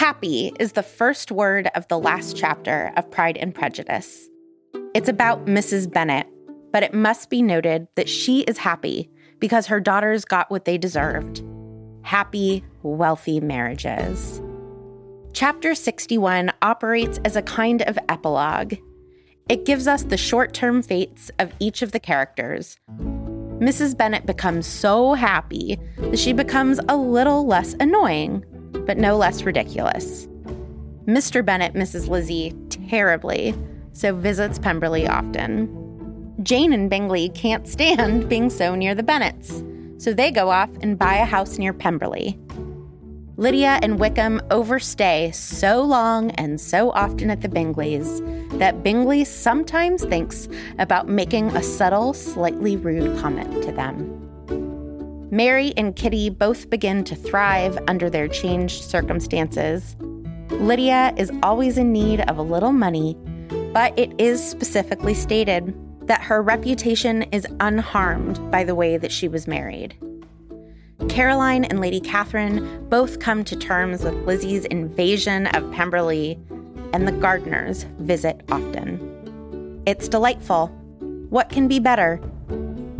Happy is the first word of the last chapter of Pride and Prejudice. It's about Mrs. Bennet, but it must be noted that she is happy because her daughters got what they deserved happy, wealthy marriages. Chapter 61 operates as a kind of epilogue. It gives us the short term fates of each of the characters. Mrs. Bennet becomes so happy that she becomes a little less annoying but no less ridiculous. Mr. Bennet misses Lizzie terribly, so visits Pemberley often. Jane and Bingley can't stand being so near the Bennets, so they go off and buy a house near Pemberley. Lydia and Wickham overstay so long and so often at the Bingleys that Bingley sometimes thinks about making a subtle, slightly rude comment to them. Mary and Kitty both begin to thrive under their changed circumstances. Lydia is always in need of a little money, but it is specifically stated that her reputation is unharmed by the way that she was married. Caroline and Lady Catherine both come to terms with Lizzie's invasion of Pemberley, and the Gardiners visit often. It's delightful. What can be better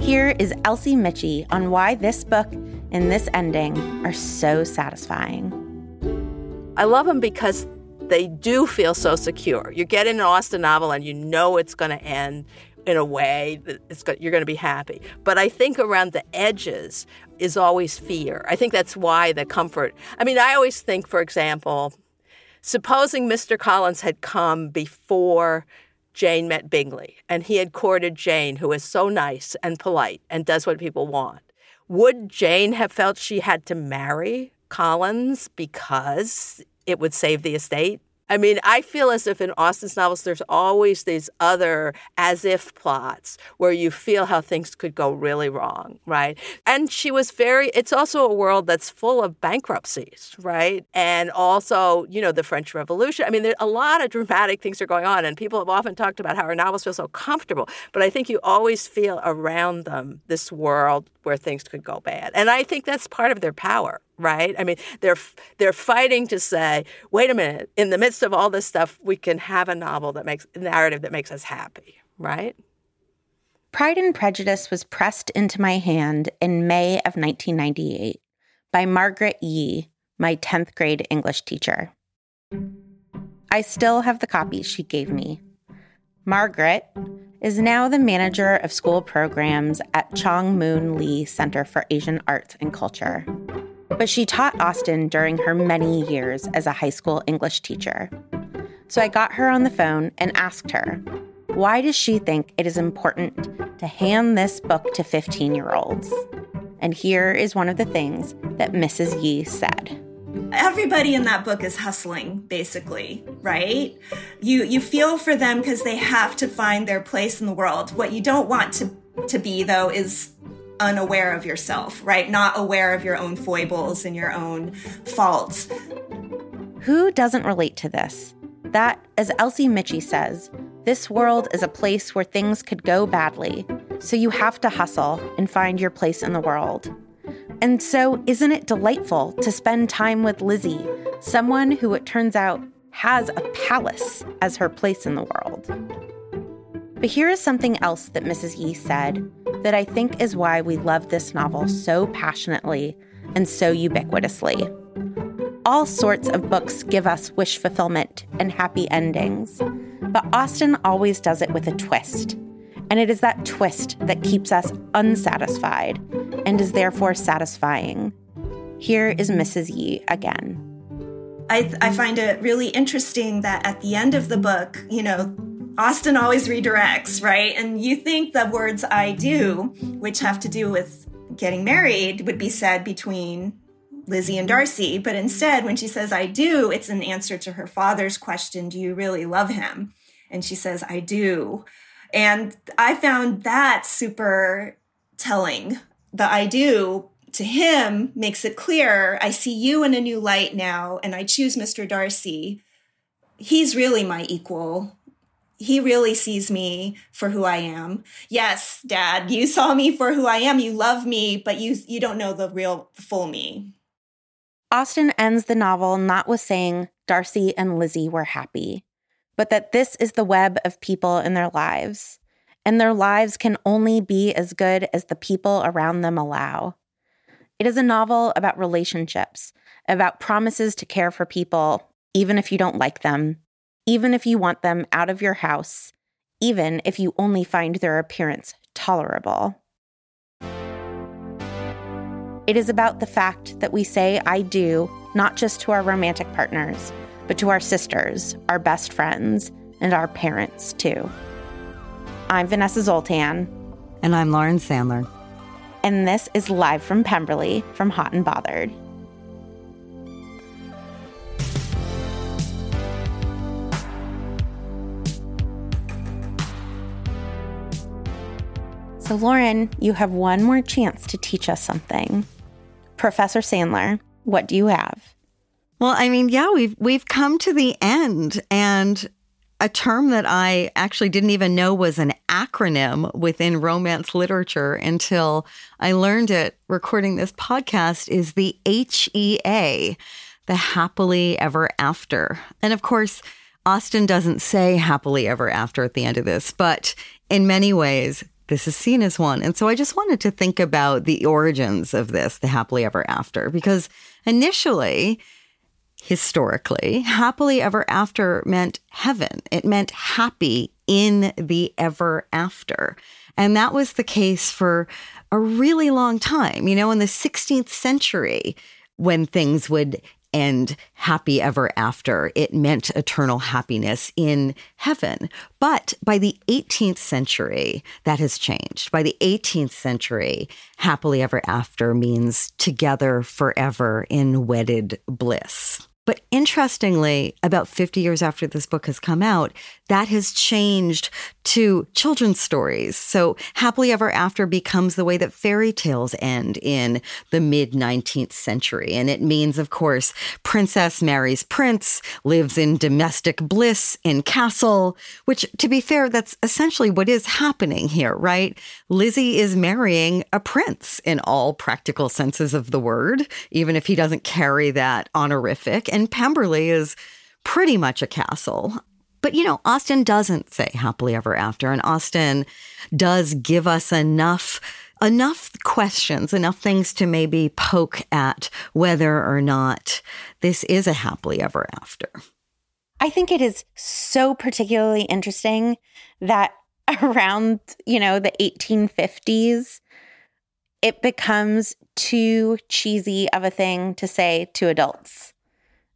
here is Elsie Michie on why this book and this ending are so satisfying. I love them because they do feel so secure. You get in an Austen novel and you know it's going to end in a way that you're going to be happy. But I think around the edges is always fear. I think that's why the comfort. I mean, I always think, for example, supposing Mr. Collins had come before Jane met Bingley, and he had courted Jane, who is so nice and polite and does what people want. Would Jane have felt she had to marry Collins because it would save the estate? I mean, I feel as if in Austen's novels, there's always these other as if plots where you feel how things could go really wrong, right? And she was very, it's also a world that's full of bankruptcies, right? And also, you know, the French Revolution. I mean, there, a lot of dramatic things are going on, and people have often talked about how her novels feel so comfortable. But I think you always feel around them this world where things could go bad. And I think that's part of their power, right? I mean, they're they're fighting to say, wait a minute, in the midst of all this stuff, we can have a novel that makes a narrative that makes us happy, right? Pride and Prejudice was pressed into my hand in May of 1998 by Margaret Yee, my 10th grade English teacher. I still have the copy she gave me. Margaret is now the manager of school programs at Chong Moon Lee Center for Asian Arts and Culture but she taught Austen during her many years as a high school English teacher. So I got her on the phone and asked her, why does she think it is important to hand this book to 15 year olds? And here is one of the things that Mrs. Yee said. Everybody in that book is hustling, basically, right? You you feel for them because they have to find their place in the world. What you don't want to to be though is unaware of yourself, right? Not aware of your own foibles and your own faults. Who doesn't relate to this? That, as Elsie Michie says, this world is a place where things could go badly, so you have to hustle and find your place in the world. And so, isn't it delightful to spend time with Lizzie, someone who it turns out has a palace as her place in the world? But here is something else that Mrs. Yee said that I think is why we love this novel so passionately and so ubiquitously. All sorts of books give us wish fulfillment and happy endings, but Austen always does it with a twist. And it is that twist that keeps us unsatisfied and is therefore satisfying. Here is Mrs. Yee again. I, I find it really interesting that at the end of the book, you know, Austen always redirects, right? And you think the words I do, which have to do with getting married, would be said between Lizzie and Darcy. But instead, when she says I do, it's an answer to her father's question Do you really love him? And she says, I do. And I found that super telling. The I do to him makes it clear I see you in a new light now, and I choose Mr. Darcy. He's really my equal. He really sees me for who I am. Yes, dad, you saw me for who I am. You love me, but you you don't know the real full me. Austen ends the novel not with saying Darcy and Lizzie were happy, but that this is the web of people in their lives, and their lives can only be as good as the people around them allow. It is a novel about relationships, about promises to care for people, even if you don't like them, even if you want them out of your house, even if you only find their appearance tolerable. It is about the fact that we say I do not just to our romantic partners, but to our sisters, our best friends, and our parents too. I'm Vanessa Zoltan. And I'm Lauren Sandler. And this is live from Pemberley from Hot and Bothered. So, Lauren, you have one more chance to teach us something. Professor Sandler, what do you have? Well, I mean, yeah, we've we've come to the end and a term that I actually didn't even know was an acronym within romance literature until I learned it recording this podcast is the HEA, the happily ever after. And of course, Austen doesn't say happily ever after at the end of this, but in many ways, this is seen as one. And so I just wanted to think about the origins of this, the happily ever after, because initially, historically, happily ever after meant heaven. It meant happy in the ever after. And that was the case for a really long time. You know, in the 16th century, when things would and happy ever after. It meant eternal happiness in heaven. But by the 18th century, that has changed. By the 18th century, happily ever after means together forever in wedded bliss. But interestingly, about 50 years after this book has come out, that has changed to children's stories. So, Happily Ever After becomes the way that fairy tales end in the mid 19th century. And it means, of course, princess marries prince, lives in domestic bliss in castle, which, to be fair, that's essentially what is happening here, right? Lizzie is marrying a prince in all practical senses of the word, even if he doesn't carry that honorific. And Pemberley is pretty much a castle. But you know, Austen doesn't say happily ever after, and Austen does give us enough enough questions, enough things to maybe poke at whether or not this is a happily ever after. I think it is so particularly interesting that around, you know, the 1850s, it becomes too cheesy of a thing to say to adults.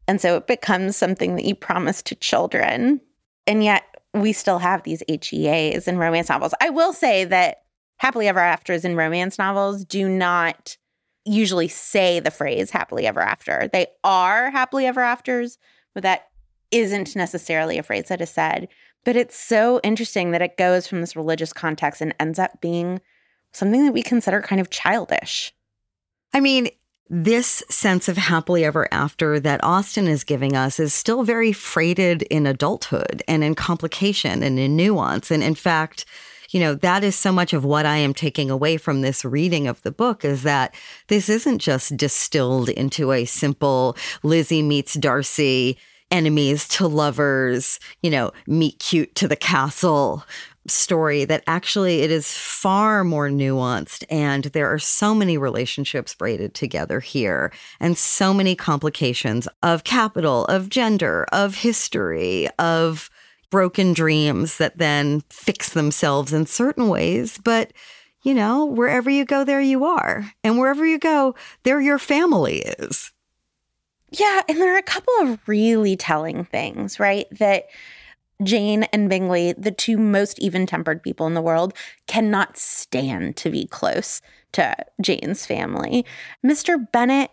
And so it becomes something that you promise to children. And yet we still have these HEAs in romance novels. I will say that happily ever afters in romance novels do not usually say the phrase happily ever after. They are happily ever afters, but that isn't necessarily a phrase that is said. But it's so interesting that it goes from this religious context and ends up being something that we consider kind of childish. I mean, this sense of happily ever after that Austen is giving us is still very freighted in adulthood and in complication and in nuance. And in fact, you know, that is so much of what I am taking away from this reading of the book is that this isn't just distilled into a simple Lizzie meets Darcy, enemies to lovers, you know, meet cute to the castle story that actually it is far more nuanced and there are so many relationships braided together here and so many complications of capital, of gender, of history, of broken dreams that then fix themselves in certain ways. But, you know, wherever you go, there you are. And wherever you go, there your family is. Yeah. And there are a couple of really telling things, right? That Jane and Bingley, the two most even tempered people in the world, cannot stand to be close to Jane's family. Mr. Bennet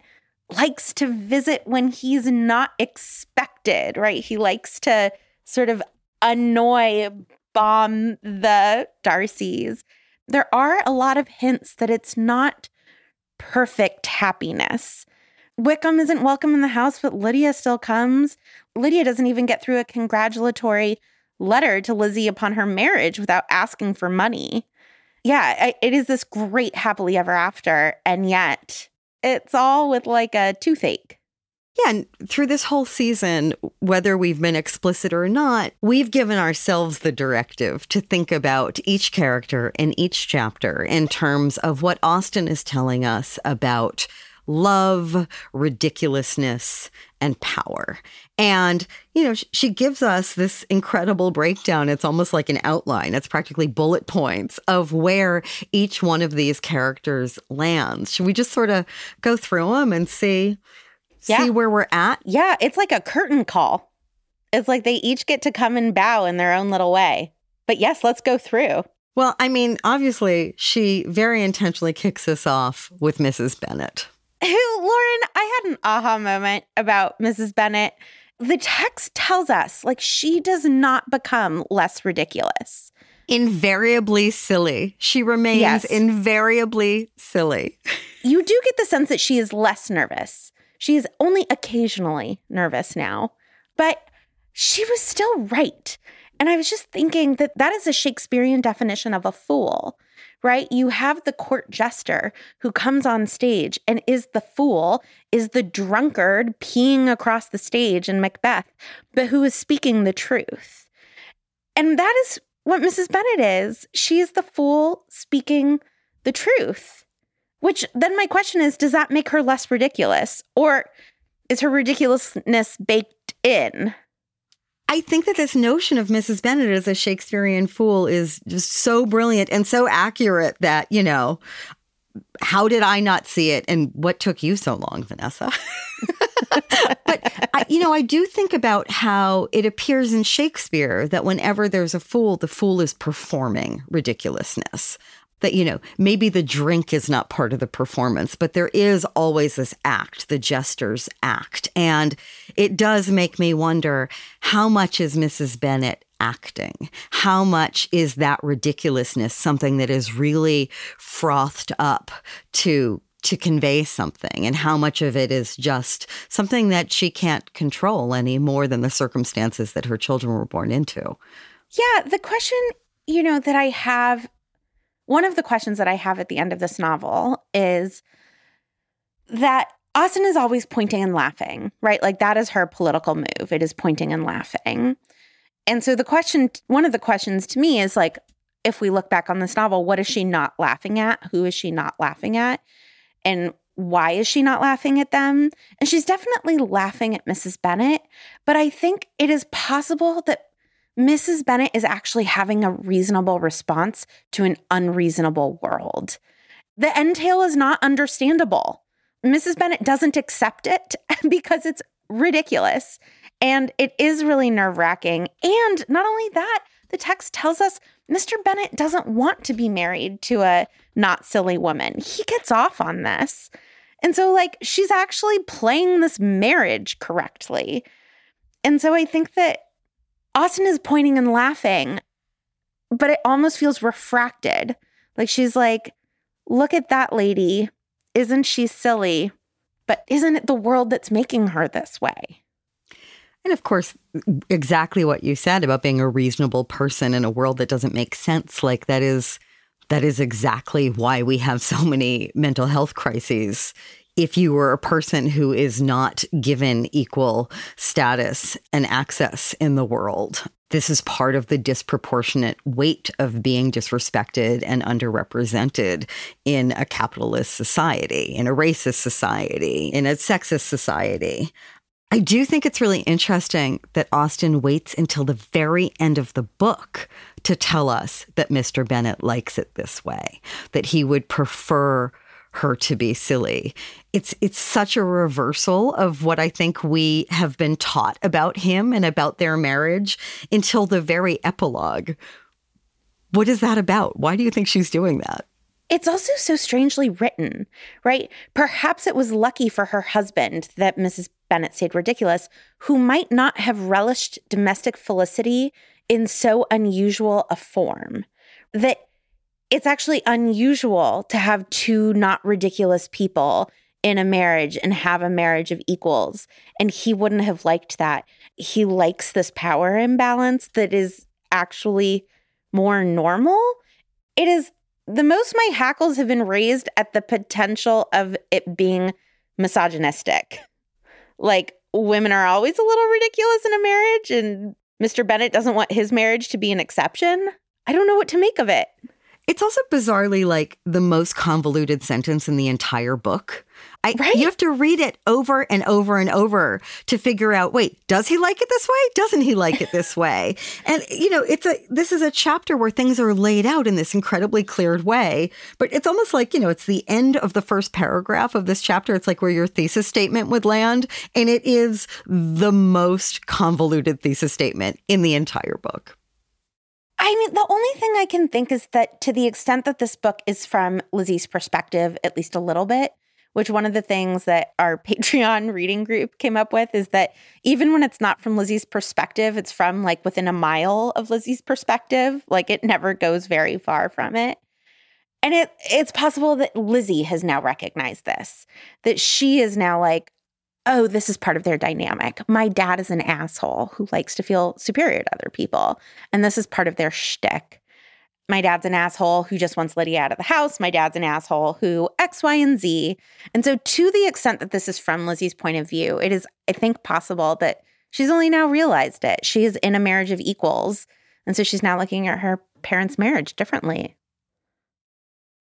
likes to visit when he's not expected, right? He likes to sort of annoy, bomb the Darcys. There are a lot of hints that it's not perfect happiness. Wickham isn't welcome in the house, but Lydia still comes. Lydia doesn't even get through a congratulatory letter to Lizzie upon her marriage without asking for money. Yeah, it is this great happily ever after, and yet it's all with like a toothache. Yeah, and through this whole season, whether we've been explicit or not, we've given ourselves the directive to think about each character in each chapter in terms of what Austen is telling us about love, ridiculousness, and power. And, you know, she gives us this incredible breakdown. It's almost like an outline, it's practically bullet points of where each one of these characters lands. Should we just sort of go through them and see? Yeah. See where we're at? Yeah, it's like a curtain call. It's like they each get to come and bow in their own little way. But yes, let's go through. Well, I mean, obviously, she very intentionally kicks us off with Mrs. Bennet who, Lauren, I had an aha moment about Mrs. Bennet. The text tells us, like, she does not become less ridiculous. Invariably silly. She remains yes. invariably silly. you do get the sense that she is less nervous. She is only occasionally nervous now, but she was still right. And I was just thinking that that is a Shakespearean definition of a fool right? You have the court jester who comes on stage and is the fool, is the drunkard peeing across the stage in Macbeth, but who is speaking the truth. And that is what Mrs. Bennet is. She is the fool speaking the truth. Which then my question is does that make her less ridiculous? Or is her ridiculousness baked in? I think that this notion of Mrs. Bennet as a Shakespearean fool is just so brilliant and so accurate that, you know, how did I not see it? And what took you so long, Vanessa? but, I, you know, I do think about how it appears in Shakespeare that whenever there's a fool, the fool is performing ridiculousness that, you know, maybe the drink is not part of the performance, but there is always this act, the jester's act. And it does make me wonder how much is Mrs. Bennet acting? How much is that ridiculousness something that is really frothed up to to convey something and how much of it is just something that she can't control any more than the circumstances that her children were born into. Yeah, the question, you know, that I have one of the questions that I have at the end of this novel is that Austen is always pointing and laughing, right? Like that is her political move. It is pointing and laughing. And so the question, one of the questions to me is like, if we look back on this novel, what is she not laughing at? Who is she not laughing at? And why is she not laughing at them? And she's definitely laughing at Mrs. Bennet, but I think it is possible that Mrs. Bennet is actually having a reasonable response to an unreasonable world. The entail is not understandable. Mrs. Bennet doesn't accept it because it's ridiculous. And it is really nerve wracking. And not only that, the text tells us Mr. Bennet doesn't want to be married to a not silly woman. He gets off on this. And so, like, she's actually playing this marriage correctly. And so I think that Austen is pointing and laughing, but it almost feels refracted. Like she's like, look at that lady. Isn't she silly? But isn't it the world that's making her this way? And of course, exactly what you said about being a reasonable person in a world that doesn't make sense. Like that is that is exactly why we have so many mental health crises if you were a person who is not given equal status and access in the world. This is part of the disproportionate weight of being disrespected and underrepresented in a capitalist society, in a racist society, in a sexist society. I do think it's really interesting that Austen waits until the very end of the book to tell us that Mr. Bennet likes it this way, that he would prefer her to be silly. It's it's such a reversal of what I think we have been taught about him and about their marriage until the very epilogue. What is that about? Why do you think she's doing that? It's also so strangely written, right? Perhaps it was lucky for her husband that Mrs. Bennet stayed ridiculous, who might not have relished domestic felicity in so unusual a form. That it's actually unusual to have two not ridiculous people in a marriage and have a marriage of equals. And he wouldn't have liked that. He likes this power imbalance that is actually more normal. It is the most my hackles have been raised at the potential of it being misogynistic. Like women are always a little ridiculous in a marriage, and Mr. Bennet doesn't want his marriage to be an exception. I don't know what to make of it. It's also bizarrely like the most convoluted sentence in the entire book. I, right? You have to read it over and over and over to figure out, wait, does he like it this way? Doesn't he like it this way? And you know, it's a this is a chapter where things are laid out in this incredibly cleared way, but it's almost like, you know, it's the end of the first paragraph of this chapter. It's like where your thesis statement would land, and it is the most convoluted thesis statement in the entire book. I mean, the only thing I can think is that to the extent that this book is from Lizzie's perspective, at least a little bit, which one of the things that our Patreon reading group came up with is that even when it's not from Lizzie's perspective, it's from like within a mile of Lizzie's perspective. Like it never goes very far from it. And it it's possible that Lizzie has now recognized this, that she is now like, oh, this is part of their dynamic. My dad is an asshole who likes to feel superior to other people. And this is part of their shtick. My dad's an asshole who just wants Lydia out of the house. My dad's an asshole who X, Y, and Z. And so, to the extent that this is from Lizzie's point of view, it is, I think, possible that she's only now realized it. She is in a marriage of equals. And so she's now looking at her parents' marriage differently.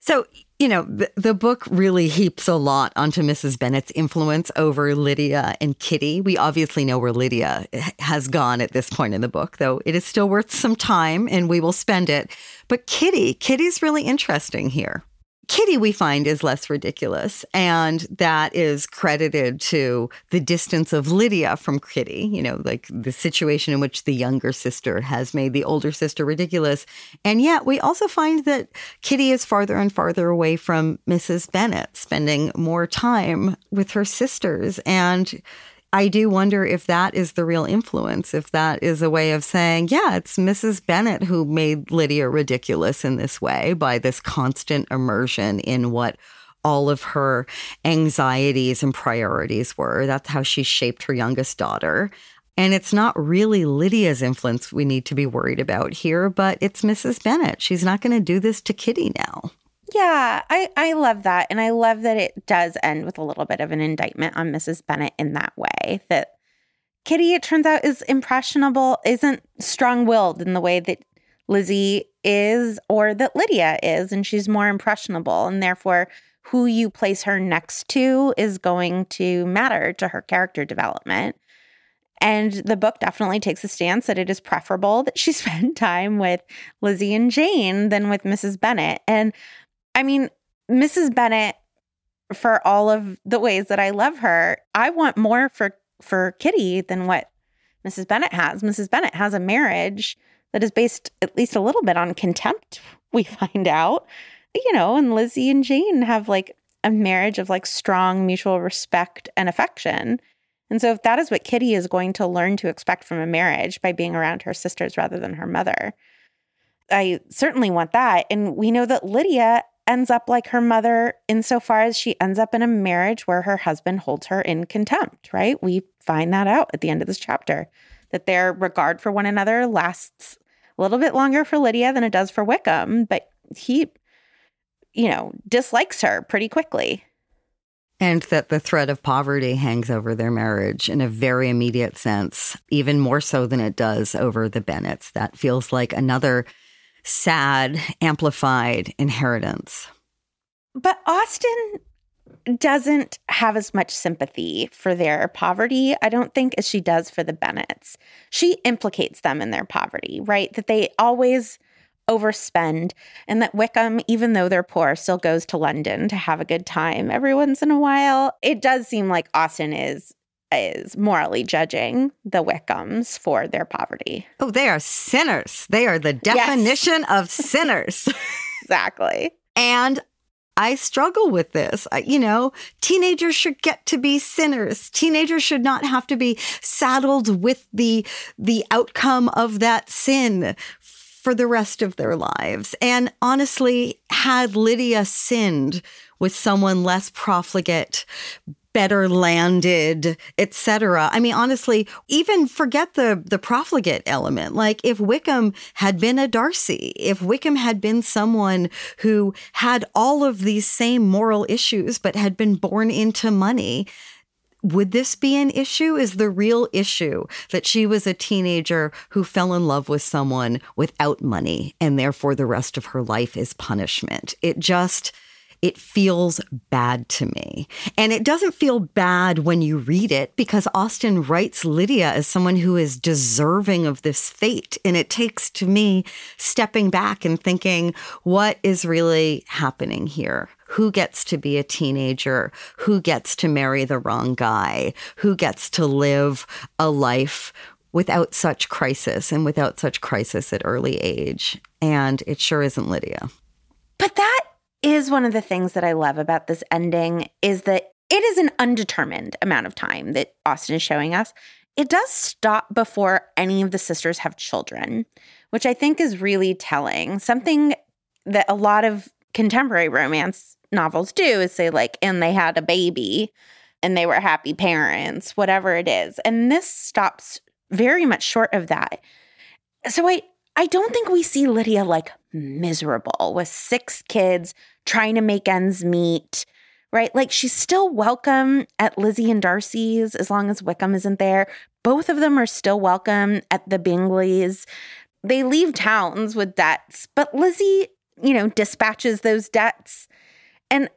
So, you know, the, the, book really heaps a lot onto Mrs. Bennet's influence over Lydia and Kitty. We obviously know where Lydia has gone at this point in the book, though it is still worth some time and we will spend it. But Kitty, Kitty's really interesting here. Kitty, we find, is less ridiculous. And that is credited to the distance of Lydia from Kitty, you know, like the situation in which the younger sister has made the older sister ridiculous. And yet we also find that Kitty is farther and farther away from Mrs. Bennet, spending more time with her sisters. And I do wonder if that is the real influence, if that is a way of saying, yeah, it's Mrs. Bennet who made Lydia ridiculous in this way by this constant immersion in what all of her anxieties and priorities were. That's how she shaped her youngest daughter. And it's not really Lydia's influence we need to be worried about here, but it's Mrs. Bennet. She's not going to do this to Kitty now. Yeah, I, I love that. And I love that it does end with a little bit of an indictment on Mrs. Bennet in that way. That Kitty, it turns out, is impressionable, isn't strong willed in the way that Lizzie is or that Lydia is. And she's more impressionable. And therefore, who you place her next to is going to matter to her character development. And the book definitely takes a stance that it is preferable that she spend time with Lizzie and Jane than with Mrs. Bennet. And I mean, Mrs. Bennet, for all of the ways that I love her, I want more for for Kitty than what Mrs. Bennet has. Mrs. Bennet has a marriage that is based at least a little bit on contempt, we find out. You know, and Lizzie and Jane have like a marriage of like strong mutual respect and affection. And so if that is what Kitty is going to learn to expect from a marriage by being around her sisters rather than her mother, I certainly want that. And we know that Lydia ends up like her mother insofar as she ends up in a marriage where her husband holds her in contempt, right? We find that out at the end of this chapter that their regard for one another lasts a little bit longer for Lydia than it does for Wickham, but he, you know, dislikes her pretty quickly. And that the threat of poverty hangs over their marriage in a very immediate sense, even more so than it does over the Bennets. That feels like another sad, amplified inheritance. But Austen doesn't have as much sympathy for their poverty, I don't think, as she does for the Bennets. She implicates them in their poverty, right? That they always overspend, and that Wickham, even though they're poor, still goes to London to have a good time every once in a while. It does seem like Austen is is morally judging the Wickhams for their poverty. Oh, they are sinners. They are the definition yes. of sinners. exactly. And I struggle with this. I, you know, teenagers should get to be sinners. Teenagers should not have to be saddled with the the outcome of that sin for the rest of their lives. And honestly, had Lydia sinned with someone less profligate, better landed, etc. I mean, honestly, even forget the the profligate element. Like if Wickham had been a Darcy, if Wickham had been someone who had all of these same moral issues but had been born into money, would this be an issue? Is the real issue that she was a teenager who fell in love with someone without money and therefore the rest of her life is punishment? It just, it feels bad to me. And it doesn't feel bad when you read it because Austen writes Lydia as someone who is deserving of this fate. And it takes to me stepping back and thinking, what is really happening here? who gets to be a teenager, who gets to marry the wrong guy, who gets to live a life without such crisis and without such crisis at early age. And it sure isn't Lydia. But that is one of the things that I love about this ending is that it is an undetermined amount of time that Austen is showing us. It does stop before any of the sisters have children, which I think is really telling. Something that a lot of contemporary romance novels do is say like and they had a baby and they were happy parents whatever it is and this stops very much short of that so i i don't think we see lydia like miserable with six kids trying to make ends meet right? Like she's still welcome at lizzie and darcy's as long as wickham isn't there. Both of them are still welcome at the bingleys. They leave towns with debts but lizzie you know dispatches those debts. And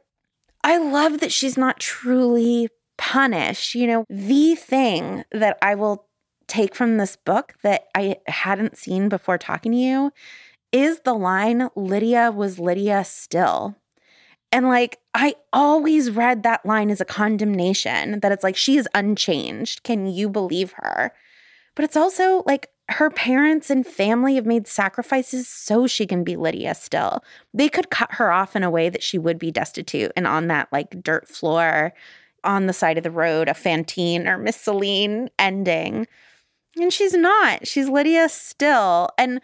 I love that she's not truly punished. You know, the thing that I will take from this book that I hadn't seen before talking to you is the line Lydia was Lydia still. And like, I always read that line as a condemnation that it's like, she is unchanged. Can you believe her? But it's also like, her parents and family have made sacrifices so she can be Lydia still. They could cut her off in a way that she would be destitute and on that like dirt floor on the side of the road, a Fantine or Miss Celine ending. And she's not. She's Lydia still. And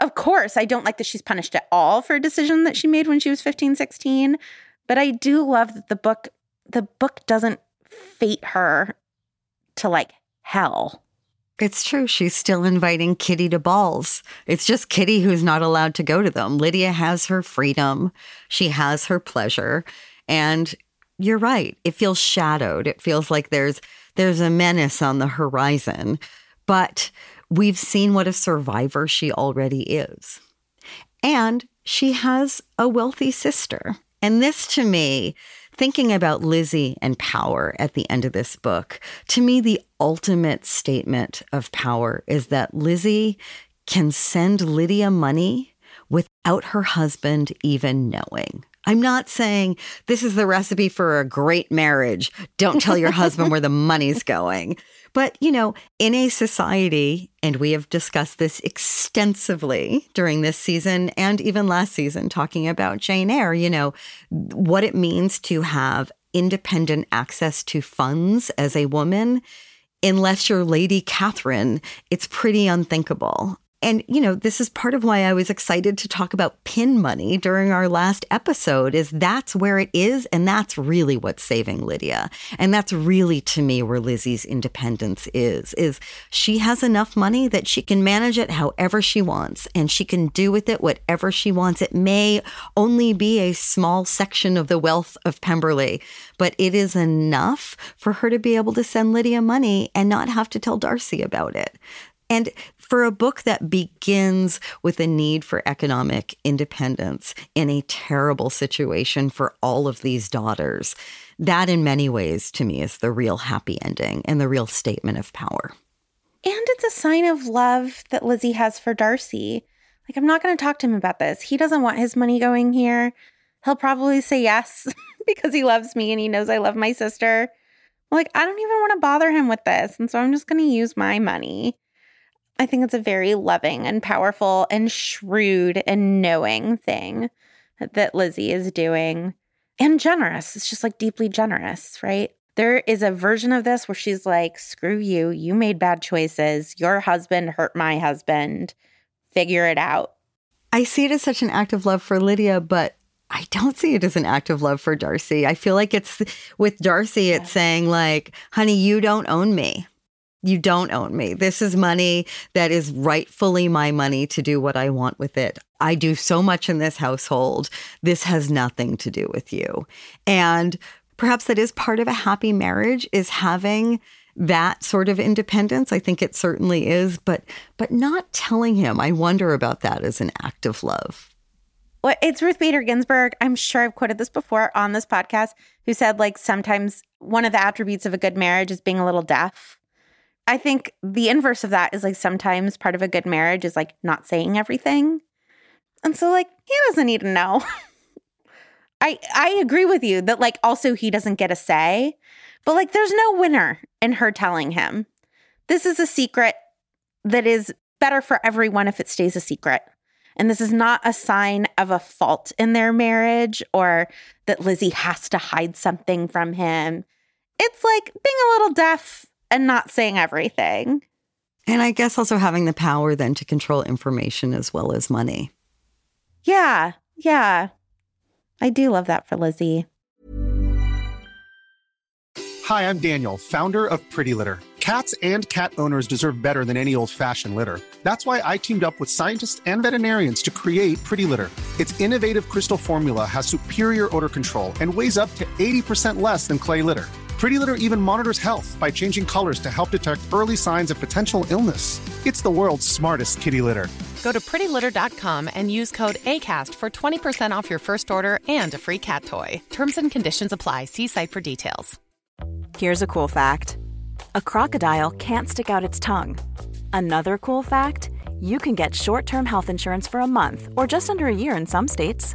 of course, I don't like that she's punished at all for a decision that she made when she was 15, 16. But I do love that the book the book doesn't fate her to like hell. It's true. She's still inviting Kitty to balls. It's just Kitty who's not allowed to go to them. Lydia has her freedom, she has her pleasure. And you're right. It feels shadowed. It feels like there's there's a menace on the horizon. But we've seen what a survivor she already is. And she has a wealthy sister. And this to me thinking about Lizzie and power at the end of this book, to me, the ultimate statement of power is that Lizzie can send Lydia money without her husband even knowing. I'm not saying this is the recipe for a great marriage. Don't tell your husband where the money's going. But, you know, in a society, and we have discussed this extensively during this season and even last season, talking about Jane Eyre, you know, what it means to have independent access to funds as a woman. Unless you're Lady Catherine, it's pretty unthinkable. And you know, this is part of why I was excited to talk about pin money during our last episode is that's where it is and that's really what's saving Lydia. And that's really to me where Lizzie's independence is is she has enough money that she can manage it however she wants and she can do with it whatever she wants. It may only be a small section of the wealth of Pemberley, but it is enough for her to be able to send Lydia money and not have to tell Darcy about it. And for a book that begins with a need for economic independence in a terrible situation for all of these daughters, that in many ways to me is the real happy ending and the real statement of power. And it's a sign of love that Lizzie has for Darcy. Like, I'm not going to talk to him about this. He doesn't want his money going here. He'll probably say yes because he loves me and he knows I love my sister. Like, I don't even want to bother him with this. And so I'm just going to use my money. I think it's a very loving and powerful and shrewd and knowing thing that Lizzie is doing and generous. It's just like deeply generous, right? There is a version of this where she's like, screw you. You made bad choices. Your husband hurt my husband. Figure it out. I see it as such an act of love for Lydia, but I don't see it as an act of love for Darcy. I feel like it's with Darcy, it's saying, like, honey, you don't own me. You don't own me. This is money that is rightfully my money to do what I want with it. I do so much in this household. This has nothing to do with you. And perhaps that is part of a happy marriage is having that sort of independence. I think it certainly is, but but not telling him. I wonder about that as an act of love. Well, it's Ruth Bader Ginsburg. I'm sure I've quoted this before on this podcast, who said like sometimes one of the attributes of a good marriage is being a little deaf. I think the inverse of that is like sometimes part of a good marriage is like not saying everything. And so like he doesn't need to know. I I agree with you that like also he doesn't get a say, but like there's no winner in her telling him. This is a secret that is better for everyone if it stays a secret. And this is not a sign of a fault in their marriage or that Lizzie has to hide something from him. It's like being a little deaf and not saying everything. And I guess also having the power then to control information as well as money. Yeah. Yeah. I do love that for Lizzie. Hi, I'm Daniel, founder of Pretty Litter. Cats and cat owners deserve better than any old fashioned litter. That's why I teamed up with scientists and veterinarians to create Pretty Litter. Its innovative crystal formula has superior odor control and weighs up to 80% less than clay litter. Pretty Litter even monitors health by changing colors to help detect early signs of potential illness. It's the world's smartest kitty litter. Go to prettylitter.com and use code ACAST for 20% off your first order and a free cat toy. Terms and conditions apply. See site for details. Here's a cool fact a crocodile can't stick out its tongue. Another cool fact you can get short term health insurance for a month or just under a year in some states.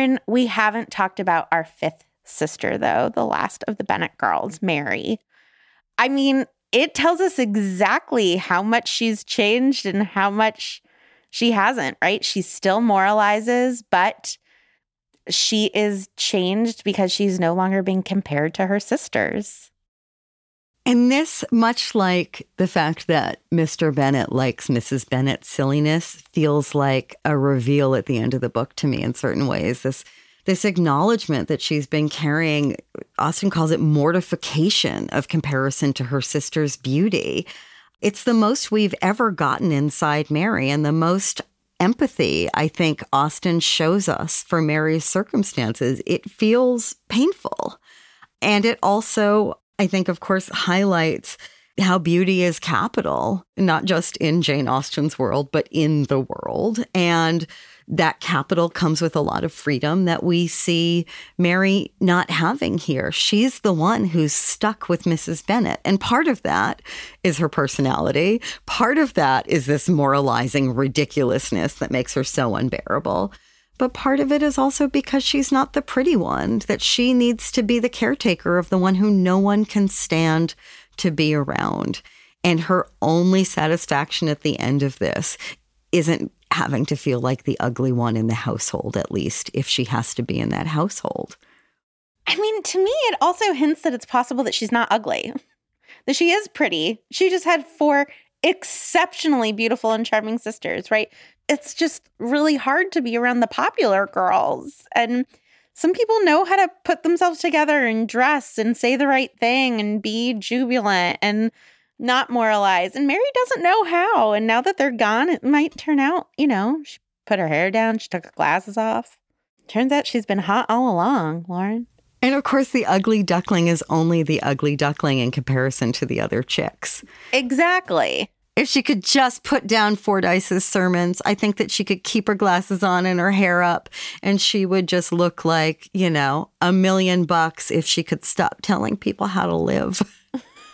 Lauren, we haven't talked about our fifth sister, though, the last of the Bennet girls, Mary. I mean, it tells us exactly how much she's changed and how much she hasn't, right? She still moralizes, but she is changed because she's no longer being compared to her sisters. And this, much like the fact that Mr. Bennet likes Mrs. Bennet's silliness, feels like a reveal at the end of the book to me in certain ways. This this acknowledgement that she's been carrying, Austen calls it mortification of comparison to her sister's beauty. It's the most we've ever gotten inside Mary and the most empathy I think Austen shows us for Mary's circumstances. It feels painful. And it also I think, of course, highlights how beauty is capital, not just in Jane Austen's world, but in the world. And that capital comes with a lot of freedom that we see Mary not having here. She's the one who's stuck with Mrs. Bennet. And part of that is her personality. Part of that is this moralizing ridiculousness that makes her so unbearable. But part of it is also because she's not the pretty one, that she needs to be the caretaker of the one who no one can stand to be around. And her only satisfaction at the end of this isn't having to feel like the ugly one in the household, at least if she has to be in that household. I mean, to me, it also hints that it's possible that she's not ugly, that she is pretty. She just had four exceptionally beautiful and charming sisters, right? It's just really hard to be around the popular girls. And some people know how to put themselves together and dress and say the right thing and be jubilant and not moralize. And Mary doesn't know how. And now that they're gone, it might turn out, you know, she put her hair down, she took her glasses off. Turns out she's been hot all along, Lauren. And of course, the ugly duckling is only the ugly duckling in comparison to the other chicks. Exactly. If she could just put down Fordyce's sermons, I think that she could keep her glasses on and her hair up, and she would just look like, you know, a million bucks if she could stop telling people how to live.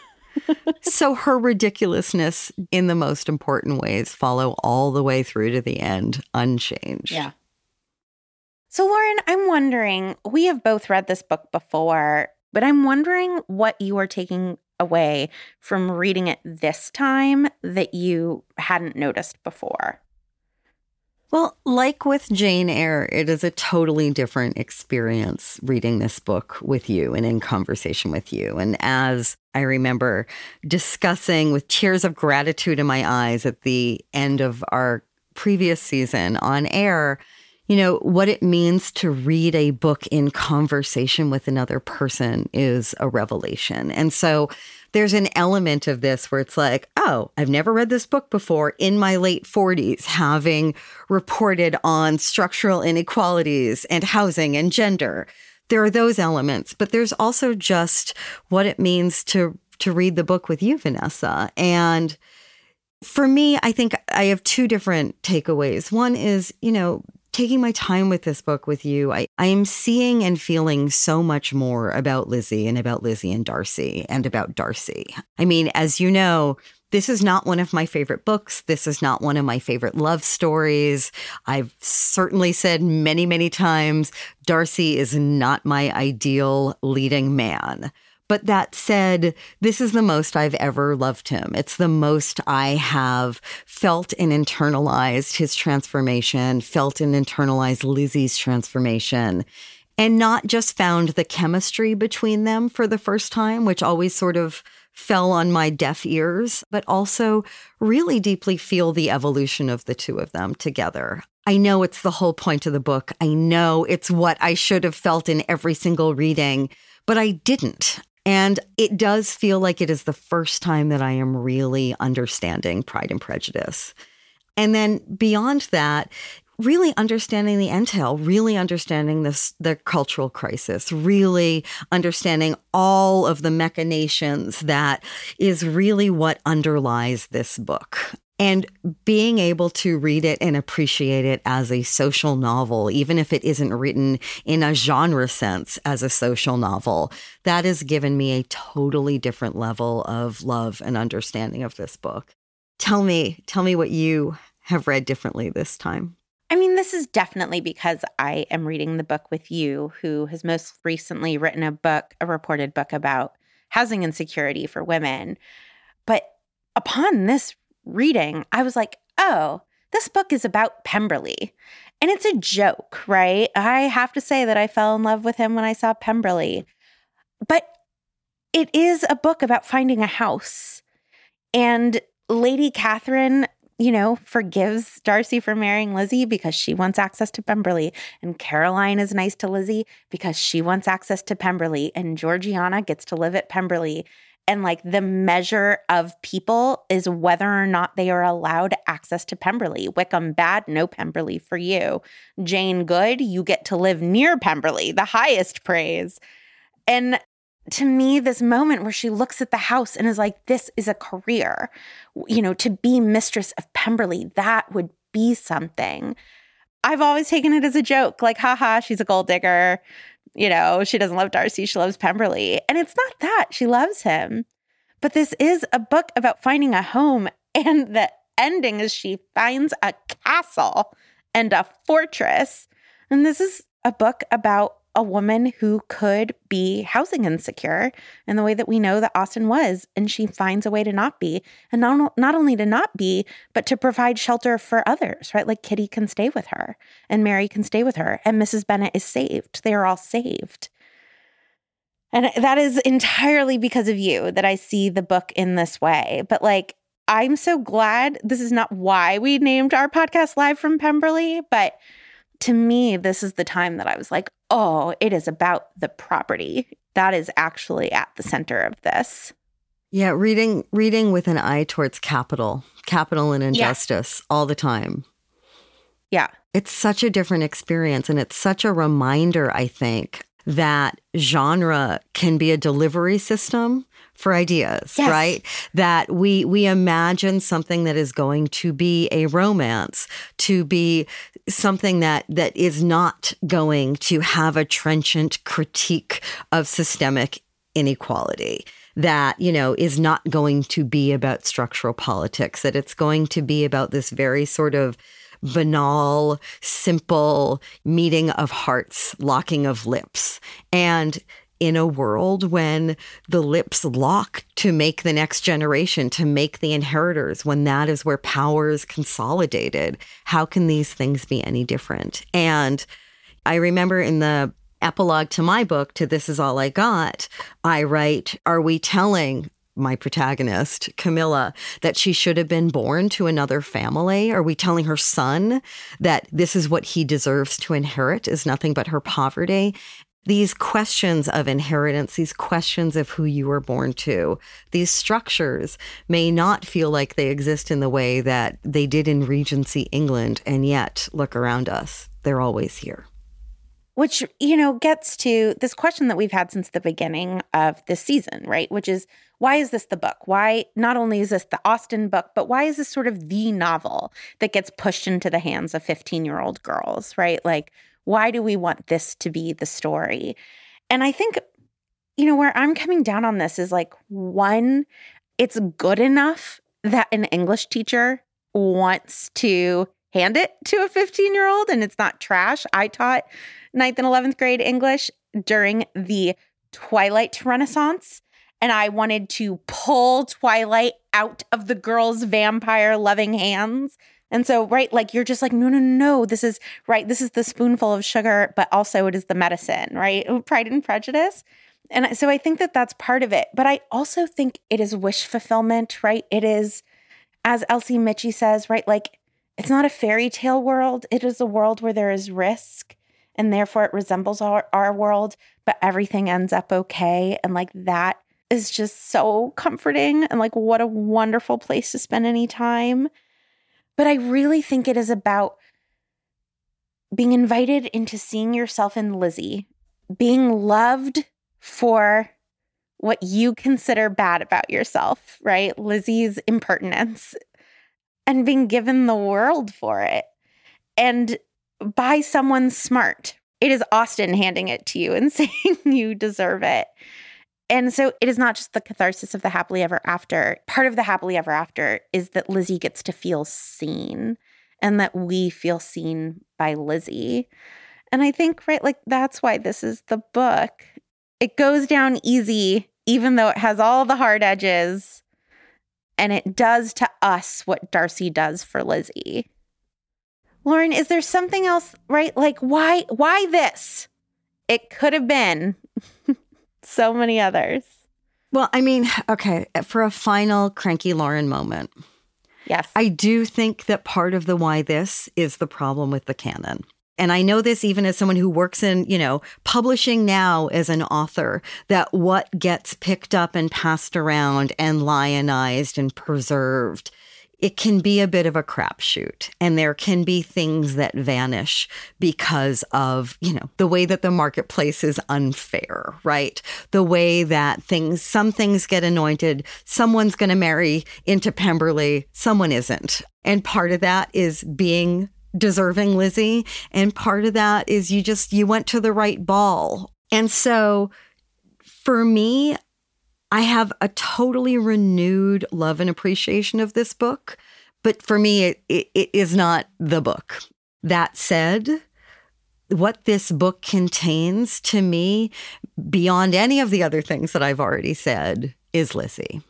so her ridiculousness in the most important ways follow all the way through to the end unchanged. Yeah. So, Lauren, I'm wondering, we have both read this book before, but I'm wondering what you are taking away from reading it this time that you hadn't noticed before. Well, like with Jane Eyre, it is a totally different experience reading this book with you and in conversation with you. And as I remember discussing with tears of gratitude in my eyes at the end of our previous season on air, you know, what it means to read a book in conversation with another person is a revelation. And so there's an element of this where it's like, oh, I've never read this book before in my late 40s, having reported on structural inequalities and housing and gender. There are those elements, but there's also just what it means to to read the book with you, Vanessa. And for me, I think I have two different takeaways. One is, you know, taking my time with this book with you, I, I am seeing and feeling so much more about Lizzie and about Lizzie and Darcy and about Darcy. I mean, as you know, this is not one of my favorite books. This is not one of my favorite love stories. I've certainly said many, many times Darcy is not my ideal leading man. But that said, this is the most I've ever loved him. It's the most I have felt and internalized his transformation, felt and internalized Lizzie's transformation, and not just found the chemistry between them for the first time, which always sort of fell on my deaf ears, but also really deeply feel the evolution of the two of them together. I know it's the whole point of the book. I know it's what I should have felt in every single reading, but I didn't. And it does feel like it is the first time that I am really understanding Pride and Prejudice. And then beyond that, really understanding the entail, really understanding this the cultural crisis, really understanding all of the machinations that is really what underlies this book and being able to read it and appreciate it as a social novel, even if it isn't written in a genre sense as a social novel, that has given me a totally different level of love and understanding of this book. Tell me, tell me what you have read differently this time. I mean, this is definitely because I am reading the book with you, who has most recently written a book, a reported book about housing insecurity for women. But upon this reading, I was like, oh, this book is about Pemberley. And it's a joke, right? I have to say that I fell in love with him when I saw Pemberley. But it is a book about finding a house. And Lady Catherine, you know, forgives Darcy for marrying Lizzie because she wants access to Pemberley. And Caroline is nice to Lizzie because she wants access to Pemberley. And Georgiana gets to live at Pemberley and like the measure of people is whether or not they are allowed access to Pemberley. Wickham bad, no Pemberley for you. Jane good, you get to live near Pemberley, the highest praise. And to me, this moment where she looks at the house and is like, this is a career, you know, to be mistress of Pemberley, that would be something. I've always taken it as a joke, like, haha, she's a gold digger. You know, she doesn't love Darcy, she loves Pemberley. And it's not that. She loves him. But this is a book about finding a home. And the ending is she finds a castle and a fortress. And this is a book about a woman who could be housing insecure in the way that we know that Austen was. And she finds a way to not be. And not, not only to not be, but to provide shelter for others, right? Like Kitty can stay with her and Mary can stay with her and Mrs. Bennet is saved. They are all saved. And that is entirely because of you that I see the book in this way. But like, I'm so glad this is not why we named our podcast Live from Pemberley, but to me, this is the time that I was like, oh, it is about the property. That is actually at the center of this. Yeah, reading reading with an eye towards capital, capital and injustice yeah. all the time. Yeah. It's such a different experience and it's such a reminder, I think, that genre can be a delivery system for ideas, yes. right? That we we imagine something that is going to be a romance, to be something that that is not going to have a trenchant critique of systemic inequality that you know is not going to be about structural politics that it's going to be about this very sort of banal, simple meeting of hearts, locking of lips. And in a world when the lips lock to make the next generation, to make the inheritors, when that is where power is consolidated, how can these things be any different? And I remember in the epilogue to my book, to This Is All I Got, I write, Are we telling my protagonist, Camilla, that she should have been born to another family? Are we telling her son that this is what he deserves to inherit is nothing but her poverty? These questions of inheritance, these questions of who you were born to, these structures may not feel like they exist in the way that they did in Regency England. And yet, look around us, they're always here. Which you know gets to this question that we've had since the beginning of this season right? Which is why is this the book? Why not only is this the austen book but why is this sort of the novel that gets pushed into the hands of 15 year old girls right? Like why do we want this to be the story and i think you know where i'm coming down on this is like one it's good enough that an english teacher wants to hand it to a 15 year old and it's not trash i taught ninth and 11th grade English during the Twilight Renaissance. And I wanted to pull Twilight out of the girl's vampire loving hands. And so, right, like you're just like, no, no, no, this is right. This is the spoonful of sugar, but also it is the medicine, right? Pride and Prejudice. And so I think that that's part of it. But I also think it is wish fulfillment, right? It is, as Elsie Michie says, right? Like it's not a fairy tale world, it is a world where there is risk and therefore it resembles our, our world, but everything ends up okay. And like that is just so comforting and like what a wonderful place to spend any time. But I really think it is about being invited into seeing yourself in Lizzie, being loved for what you consider bad about yourself, right? Lizzie's impertinence, and being given the world for it. And by someone smart. It is Austen handing it to you and saying you deserve it. And so it is not just the catharsis of the happily ever after. Part of the happily ever after is that Lizzie gets to feel seen and that we feel seen by Lizzie. And I think, right, like that's why this is the book. It goes down easy, even though it has all the hard edges. And it does to us what Darcy does for Lizzie. Lauren, is there something else, right? Like why why this? It could have been so many others. Well, I mean, okay, for a final cranky Lauren moment. Yes. I do think that part of the why this is the problem with the canon. And I know this even as someone who works in, you know, publishing now as an author, that what gets picked up and passed around and lionized and preserved it can be a bit of a crapshoot and there can be things that vanish because of, you know, the way that the marketplace is unfair, right? The way that things, some things get anointed, someone's going to marry into Pemberley, someone isn't. And part of that is being deserving Lizzie. And part of that is you just, you went to the right ball. And so for me, I have a totally renewed love and appreciation of this book. But for me, it, it, it is not the book. That said, what this book contains to me, beyond any of the other things that I've already said, is Lizzie.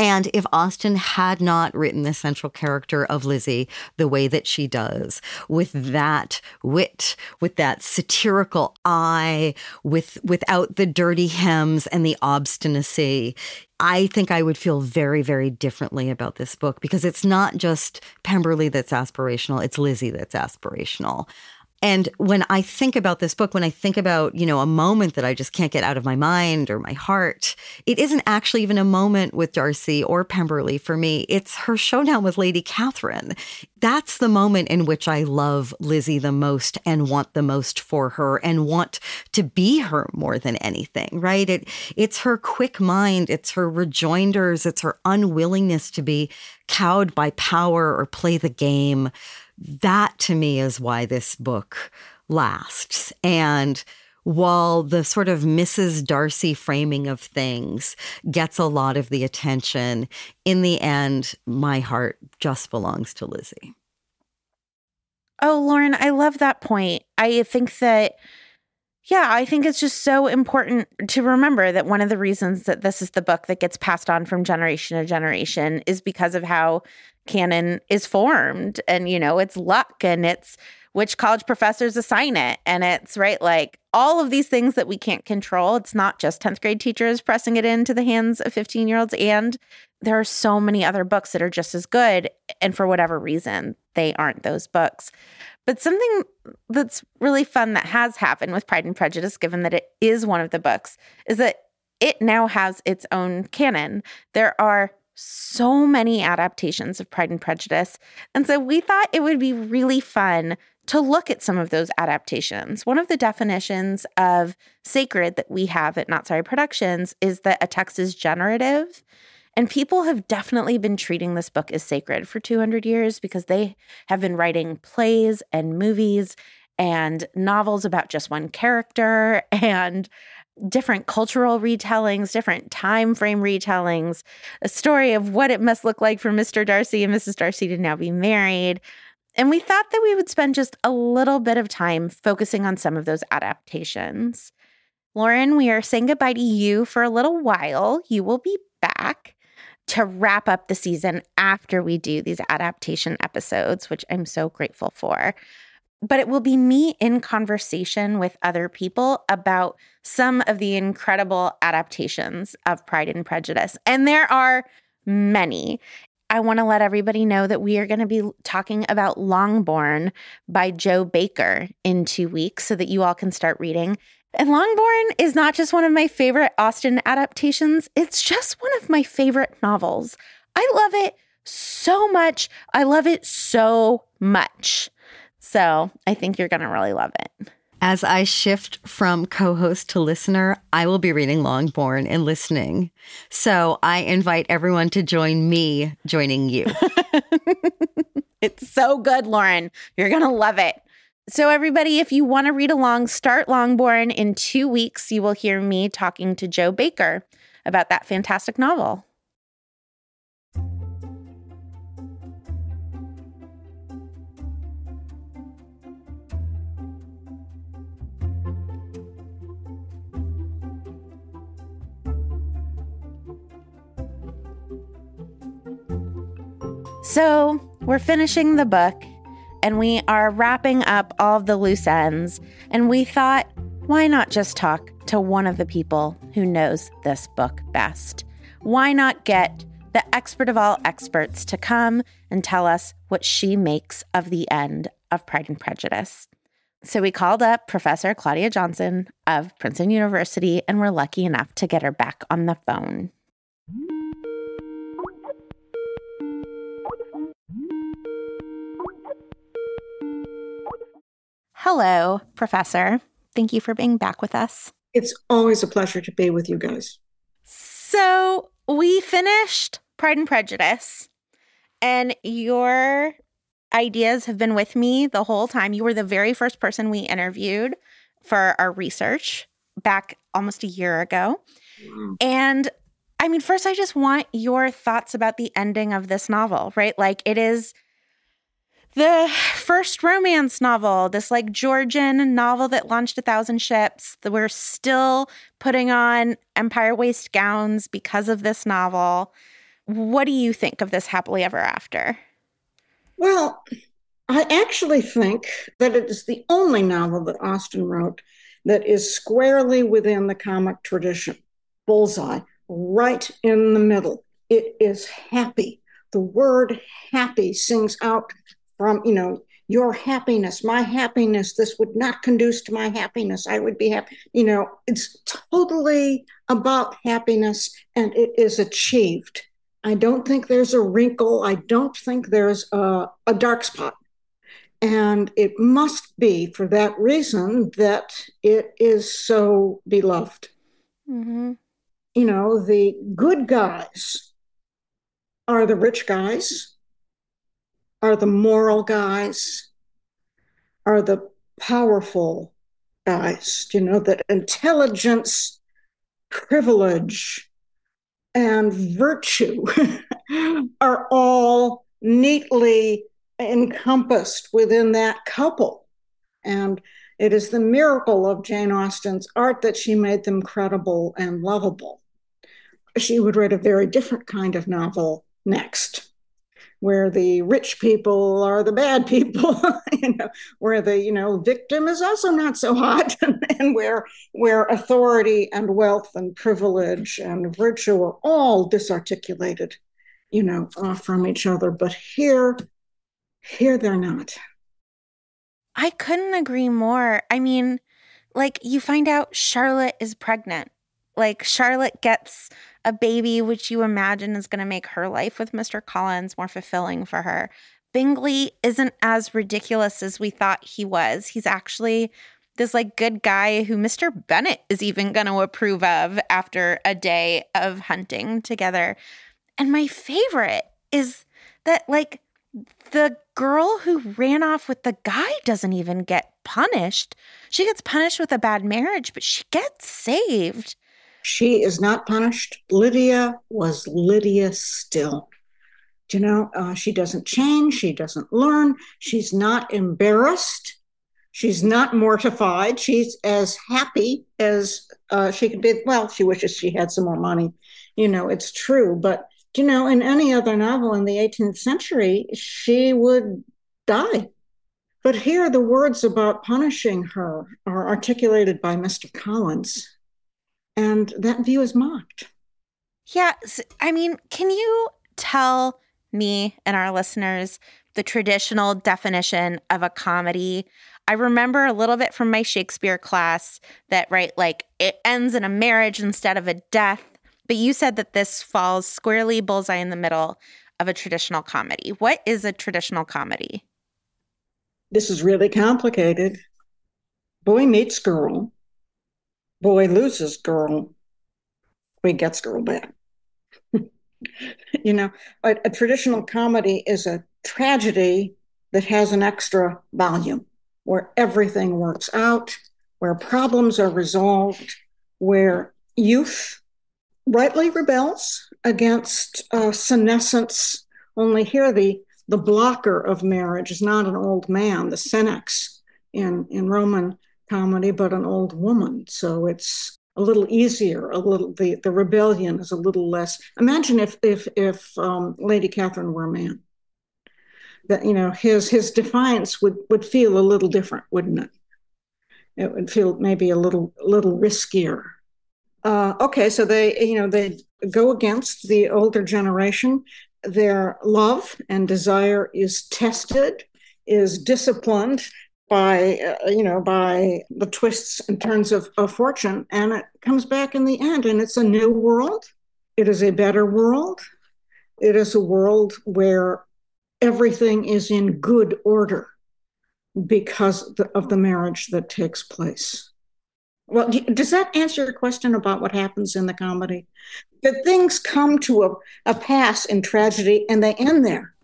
And if Austen had not written the central character of Lizzie the way that she does, with that wit, with that satirical eye, with without the dirty hems and the obstinacy, I think I would feel very, very differently about this book because it's not just Pemberley that's aspirational, it's Lizzie that's aspirational. And when I think about this book, when I think about, you know, a moment that I just can't get out of my mind or my heart, it isn't actually even a moment with Darcy or Pemberley for me. It's her showdown with Lady Catherine. That's the moment in which I love Lizzie the most and want the most for her and want to be her more than anything, right? It it's her quick mind, it's her rejoinders, it's her unwillingness to be cowed by power or play the game that to me is why this book lasts. And while the sort of Mrs. Darcy framing of things gets a lot of the attention, in the end, my heart just belongs to Lizzie. Oh, Lauren, I love that point. I think that, yeah, I think it's just so important to remember that one of the reasons that this is the book that gets passed on from generation to generation is because of how canon is formed and you know it's luck and it's which college professors assign it. And it's right like all of these things that we can't control. It's not just 10th grade teachers pressing it into the hands of 15 year olds and there are so many other books that are just as good and for whatever reason they aren't those books. But something that's really fun that has happened with pride and prejudice given that it is one of the books is that it now has its own canon. There are so many adaptations of Pride and Prejudice. And so we thought it would be really fun to look at some of those adaptations. One of the definitions of sacred that we have at Not Sorry Productions is that a text is generative. And people have definitely been treating this book as sacred for 200 years because they have been writing plays and movies and novels about just one character and different cultural retellings, different time frame retellings, a story of what it must look like for Mr. Darcy and Mrs. Darcy to now be married. And we thought that we would spend just a little bit of time focusing on some of those adaptations. Lauren, we are saying goodbye to you for a little while. You will be back to wrap up the season after we do these adaptation episodes, which I'm so grateful for but it will be me in conversation with other people about some of the incredible adaptations of Pride and Prejudice. And there are many. I want to let everybody know that we are going to be talking about Longbourn by Jo Baker in two weeks so that you all can start reading. And Longbourn is not just one of my favorite Austen adaptations, it's just one of my favorite novels. I love it so much. I love it so much. So I think you're going to really love it. As I shift from co host to listener, I will be reading Longbourn and listening. So I invite everyone to join me joining you. it's so good, Lauren. You're going to love it. So, everybody, if you want to read along, start Longbourn. In two weeks, you will hear me talking to Jo Baker about that fantastic novel. So we're finishing the book and we are wrapping up all the loose ends. And we thought, why not just talk to one of the people who knows this book best? Why not get the expert of all experts to come and tell us what she makes of the end of Pride and Prejudice? So we called up Professor Claudia Johnson of Princeton University and we're lucky enough to get her back on the phone. Hello, Professor. Thank you for being back with us. It's always a pleasure to be with you guys. So, we finished Pride and Prejudice, and your ideas have been with me the whole time. You were the very first person we interviewed for our research back almost a year ago. Mm. And I mean, first, I just want your thoughts about the ending of this novel, right? Like, it is the first romance novel, this like Georgian novel that launched a thousand ships. That we're still putting on Empire waist gowns because of this novel. What do you think of this happily ever after? Well, I actually think that it is the only novel that Austen wrote that is squarely within the comic tradition. Bullseye, right in the middle. It is happy. The word happy sings out from, you know, your happiness, my happiness. This would not conduce to my happiness. I would be happy. You know, it's totally about happiness and it is achieved. I don't think there's a wrinkle. I don't think there's a, a dark spot. And it must be for that reason that it is so beloved. Mm-hmm. You know, the good guys are the rich guys, are the moral guys, are the powerful guys, you know, that intelligence, privilege, and virtue are all neatly encompassed within that couple. And it is the miracle of Jane Austen's art that she made them credible and lovable. She would write a very different kind of novel next where the rich people are the bad people, you know, where the you know victim is also not so hot, and where where authority and wealth and privilege and virtue are all disarticulated, you know, uh, from each other. But here, here they're not. I couldn't agree more. I mean, like you find out Charlotte is pregnant. Like Charlotte gets a baby, which you imagine is going to make her life with Mr. Collins more fulfilling for her. Bingley isn't as ridiculous as we thought he was. He's actually this like good guy who Mr. Bennet is even going to approve of after a day of hunting together. And my favorite is that like the girl who ran off with the guy doesn't even get punished. She gets punished with a bad marriage, but she gets saved. She is not punished. Lydia was Lydia still. You know, uh, she doesn't change. She doesn't learn. She's not embarrassed. She's not mortified. She's as happy as uh, she could be. Well, she wishes she had some more money. You know, it's true. But, you know, in any other novel in the 18th century, she would die. But here, the words about punishing her are articulated by Mr. Collins and that view is mocked. Yeah. I mean, can you tell me and our listeners the traditional definition of a comedy? I remember a little bit from my Shakespeare class that, right, like it ends in a marriage instead of a death. But you said that this falls squarely bullseye in the middle of a traditional comedy. What is a traditional comedy? This is really complicated. Boy meets girl boy loses girl, boy gets girl back. you know, a, a traditional comedy is a tragedy that has an extra volume where everything works out, where problems are resolved, where youth rightly rebels against uh, senescence. Only here, the the blocker of marriage is not an old man, the senex in in Roman comedy, but an old woman. So it's a little easier. A little the the rebellion is a little less. Imagine if if if um, Lady Catherine were a man. That you know his his defiance would would feel a little different, wouldn't it? It would feel maybe a little little riskier. Uh, okay, so they you know they go against the older generation. Their love and desire is tested, is disciplined, by uh, you know by the twists and turns of, of fortune and it comes back in the end and it's a new world. It is a better world. It is a world where everything is in good order because of the marriage that takes place. Well does that answer your question about what happens in the comedy? That things come to a, a pass in tragedy and they end there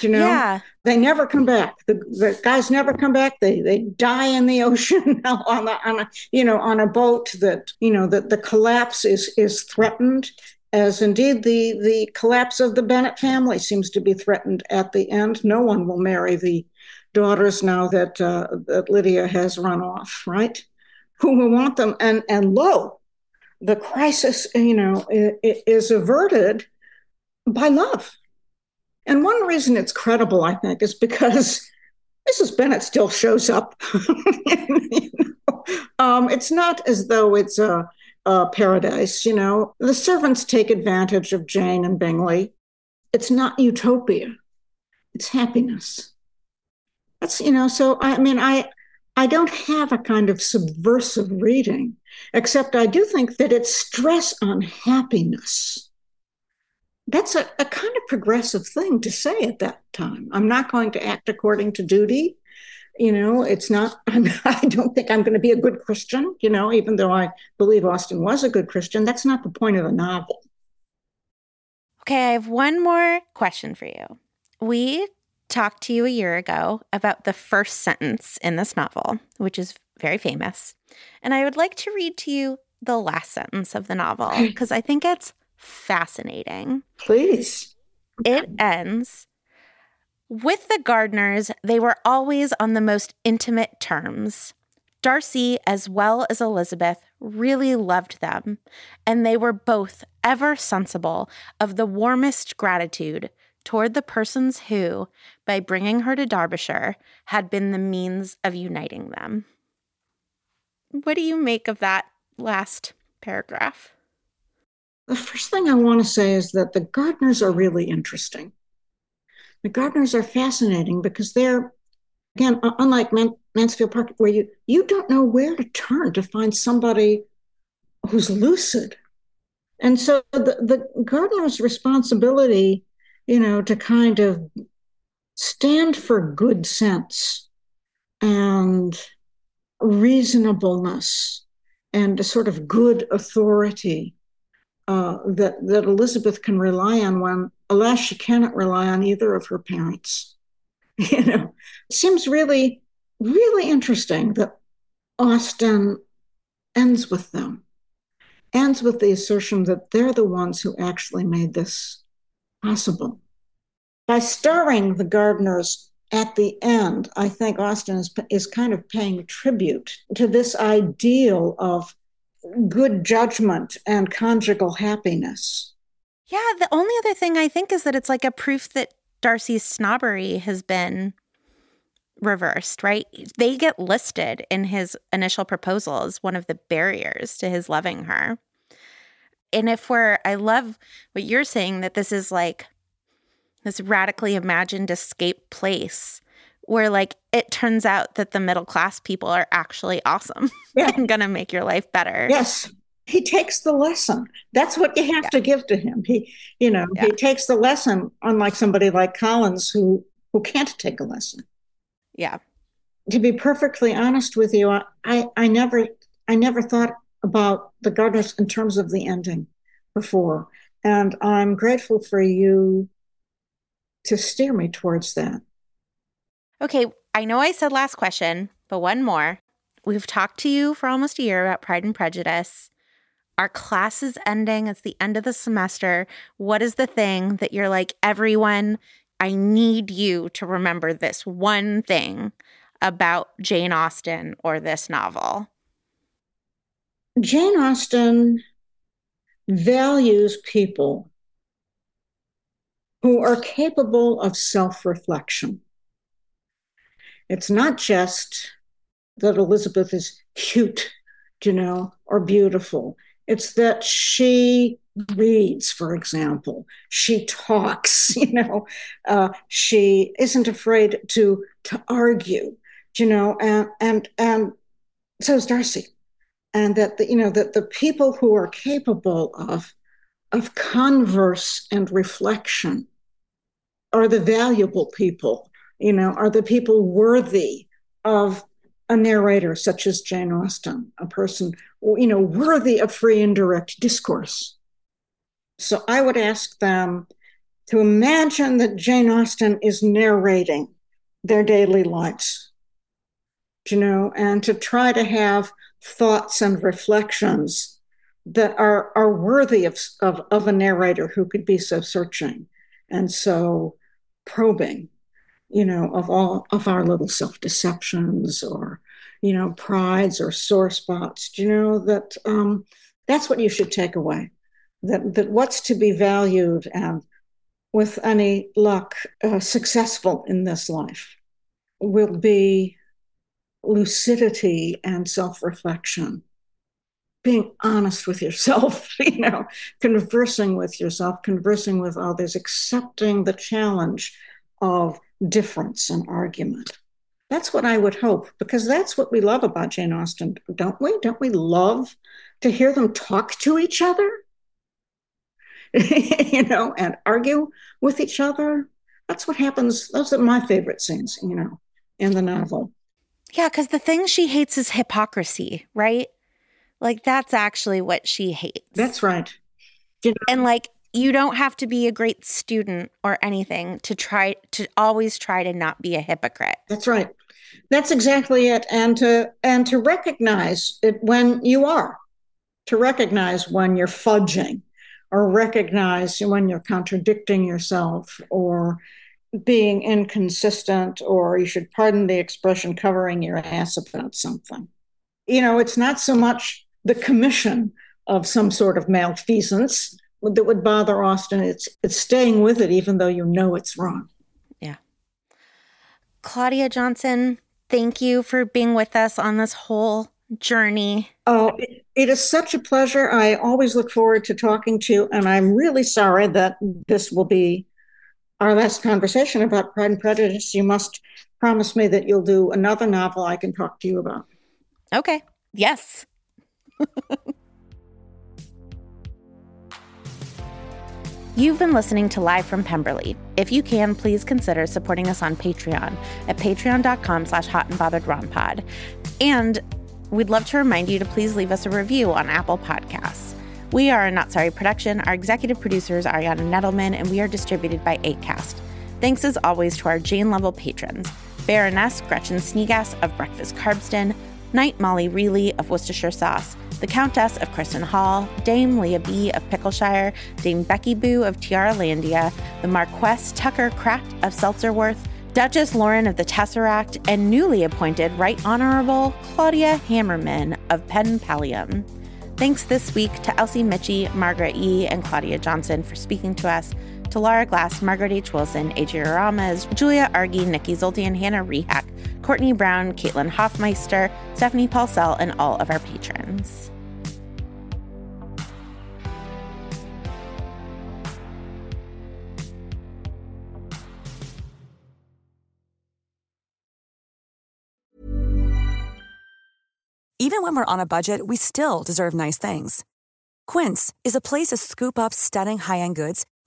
you know? Yeah. They never come back. The, the guys never come back. They they die in the ocean on the on a you know on a boat that you know that the collapse is is threatened as indeed the the collapse of the Bennet family seems to be threatened at the end. No one will marry the daughters now that uh, that Lydia has run off, right? Who will want them? And and lo, the crisis, you know, is averted by love. And one reason it's credible, I think, is because Mrs. Bennet still shows up. you know? um, it's not as though it's a, a, paradise, you know. The servants take advantage of Jane and Bingley. It's not utopia, it's happiness. That's, you know, so I mean, I, I don't have a kind of subversive reading, except I do think that it's stress on happiness. That's a, a kind of progressive thing to say at that time. I'm not going to act according to duty. You know, it's not, I'm, I don't think I'm going to be a good Christian, you know, even though I believe Austen was a good Christian. That's not the point of the novel. Okay, I have one more question for you. We talked to you a year ago about the first sentence in this novel, which is very famous. And I would like to read to you the last sentence of the novel because I think it's fascinating. Please. It ends with the Gardiners, they were always on the most intimate terms. Darcy, as well as Elizabeth, really loved them, and they were both ever sensible of the warmest gratitude toward the persons who, by bringing her to Derbyshire, had been the means of uniting them. What do you make of that last paragraph? The first thing I want to say is that the Gardiners are really interesting. The Gardiners are fascinating because they're, again, unlike Man- Mansfield Park, where you, you don't know where to turn to find somebody who's lucid. And so the, the Gardiner's responsibility you know, to kind of stand for good sense and reasonableness and a sort of good authority uh, that that Elizabeth can rely on when, alas, she cannot rely on either of her parents. You know, seems really, really interesting that Austen ends with them, ends with the assertion that they're the ones who actually made this possible. By starring the Gardiners at the end, I think Austen is, is kind of paying tribute to this ideal of good judgment and conjugal happiness. Yeah, the only other thing I think is that it's like a proof that Darcy's snobbery has been reversed, right? They get listed in his initial proposal as one of the barriers to his loving her. And if we're, I love what you're saying that this is like this radically imagined escape place where like it turns out that the middle class people are actually awesome yeah. and going to make your life better. Yes. He takes the lesson. That's what you have yeah. to give to him. He, you know, yeah. he takes the lesson unlike somebody like Collins who who can't take a lesson. Yeah. To be perfectly honest with you, I I never I never thought about the Gardiners in terms of the ending before. And I'm grateful for you to steer me towards that. Okay, I know I said last question, but one more. We've talked to you for almost a year about Pride and Prejudice. Our class is ending. It's the end of the semester. What is the thing that you're like, everyone, I need you to remember this one thing about Jane Austen or this novel? Jane Austen values people who are capable of self reflection. It's not just that Elizabeth is cute, you know, or beautiful. It's that she reads, for example. She talks, you know. Uh, she isn't afraid to to argue, you know. And and and so is Darcy and that the, you know that the people who are capable of of converse and reflection are the valuable people you know are the people worthy of a narrator such as jane austen a person you know worthy of free and direct discourse? So i would ask them to imagine that Jane Austen is narrating their daily lives, you know, and to try to have thoughts and reflections that are, are worthy of, of, of a narrator who could be so searching and so probing, you know, of all of our little self deceptions or, you know, prides or sore spots. Do you know that um, that's what you should take away? That that what's to be valued and with any luck uh, successful in this life will be lucidity and self reflection being honest with yourself, you know, conversing with yourself, conversing with others, accepting the challenge of difference and argument. That's what I would hope, because that's what we love about Jane Austen, don't we? Don't we love to hear them talk to each other? you know, and argue with each other. That's what happens. Those are my favorite scenes, you know, in the novel. Yeah, because the thing she hates is hypocrisy, right? Like that's actually what she hates. That's right. You know, and like you don't have to be a great student or anything to try to always try to not be a hypocrite. That's right. That's exactly it. And to and to recognize it when you are, to recognize when you're fudging, or recognize when you're contradicting yourself, or being inconsistent, or you should pardon the expression, covering your ass about something. You know, it's not so much the commission of some sort of malfeasance that would bother Austen. It's it's staying with it even though you know it's wrong. Yeah. Claudia Johnson, thank you for being with us on this whole journey. Oh, it, it is such a pleasure. I always look forward to talking to you, and I'm really sorry that this will be our last conversation about Pride and Prejudice. You must promise me that you'll do another novel I can talk to you about. Okay. Yes. You've been listening to Live from Pemberley. If you can, please consider supporting us on Patreon at patreon.com slash hot and bothered rompod. And we'd love to remind you to please leave us a review on Apple Podcasts. We are a Not Sorry production. Our executive producers are Ariana Nedelman, and we are distributed by ACAST. Thanks as always to our Jane level patrons Baroness Gretchen Sneegas of Breakfast Carbston, Knight Molly Reilly of Worcestershire Sauce, the Countess of Kristen Hall, Dame Leah B. of Pickleshire, Dame Becky Boo of Tiara Landia, the Marquess Tucker Craft of Seltzerworth, Duchess Lauren of the Tesseract, and newly appointed Right Honorable Claudia Hammerman of Penn Pallium. Thanks this week to Elsie Michie, Margaret E., and Claudia Johnson for speaking to us to Laura Glass, Margaret H. Wilson, Adria Ramos, Julia Argy, Nikki Zoltan, Hannah Rehack, Courtney Brown, Caitlin Hoffmeister, Stephanie Paulsell, and all of our patrons. Even when we're on a budget, we still deserve nice things. Quince is a place to scoop up stunning high end goods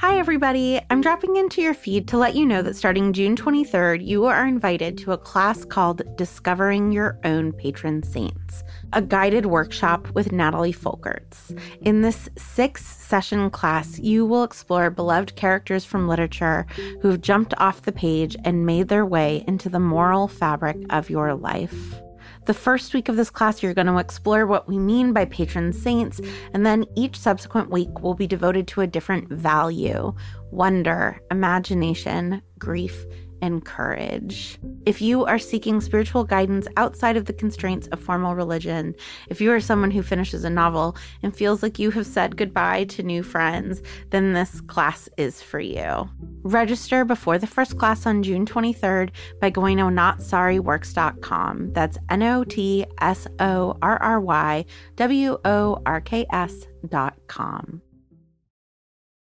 Hi, everybody. I'm dropping into your feed to let you know that starting June 23rd, you are invited to a class called Discovering Your Own Patron Saints, a guided workshop with Natalie Folkerts. In this six session class, you will explore beloved characters from literature who've jumped off the page and made their way into the moral fabric of your life. The first week of this class, you're going to explore what we mean by patron saints, and then each subsequent week will be devoted to a different value wonder, imagination, grief, and courage. If you are seeking spiritual guidance outside of the constraints of formal religion, if you are someone who finishes a novel and feels like you have said goodbye to new friends, then this class is for you. Register before the first class on June 23rd by going to notsorryworks.com. That's N O T S O R R Y W O R K S.com.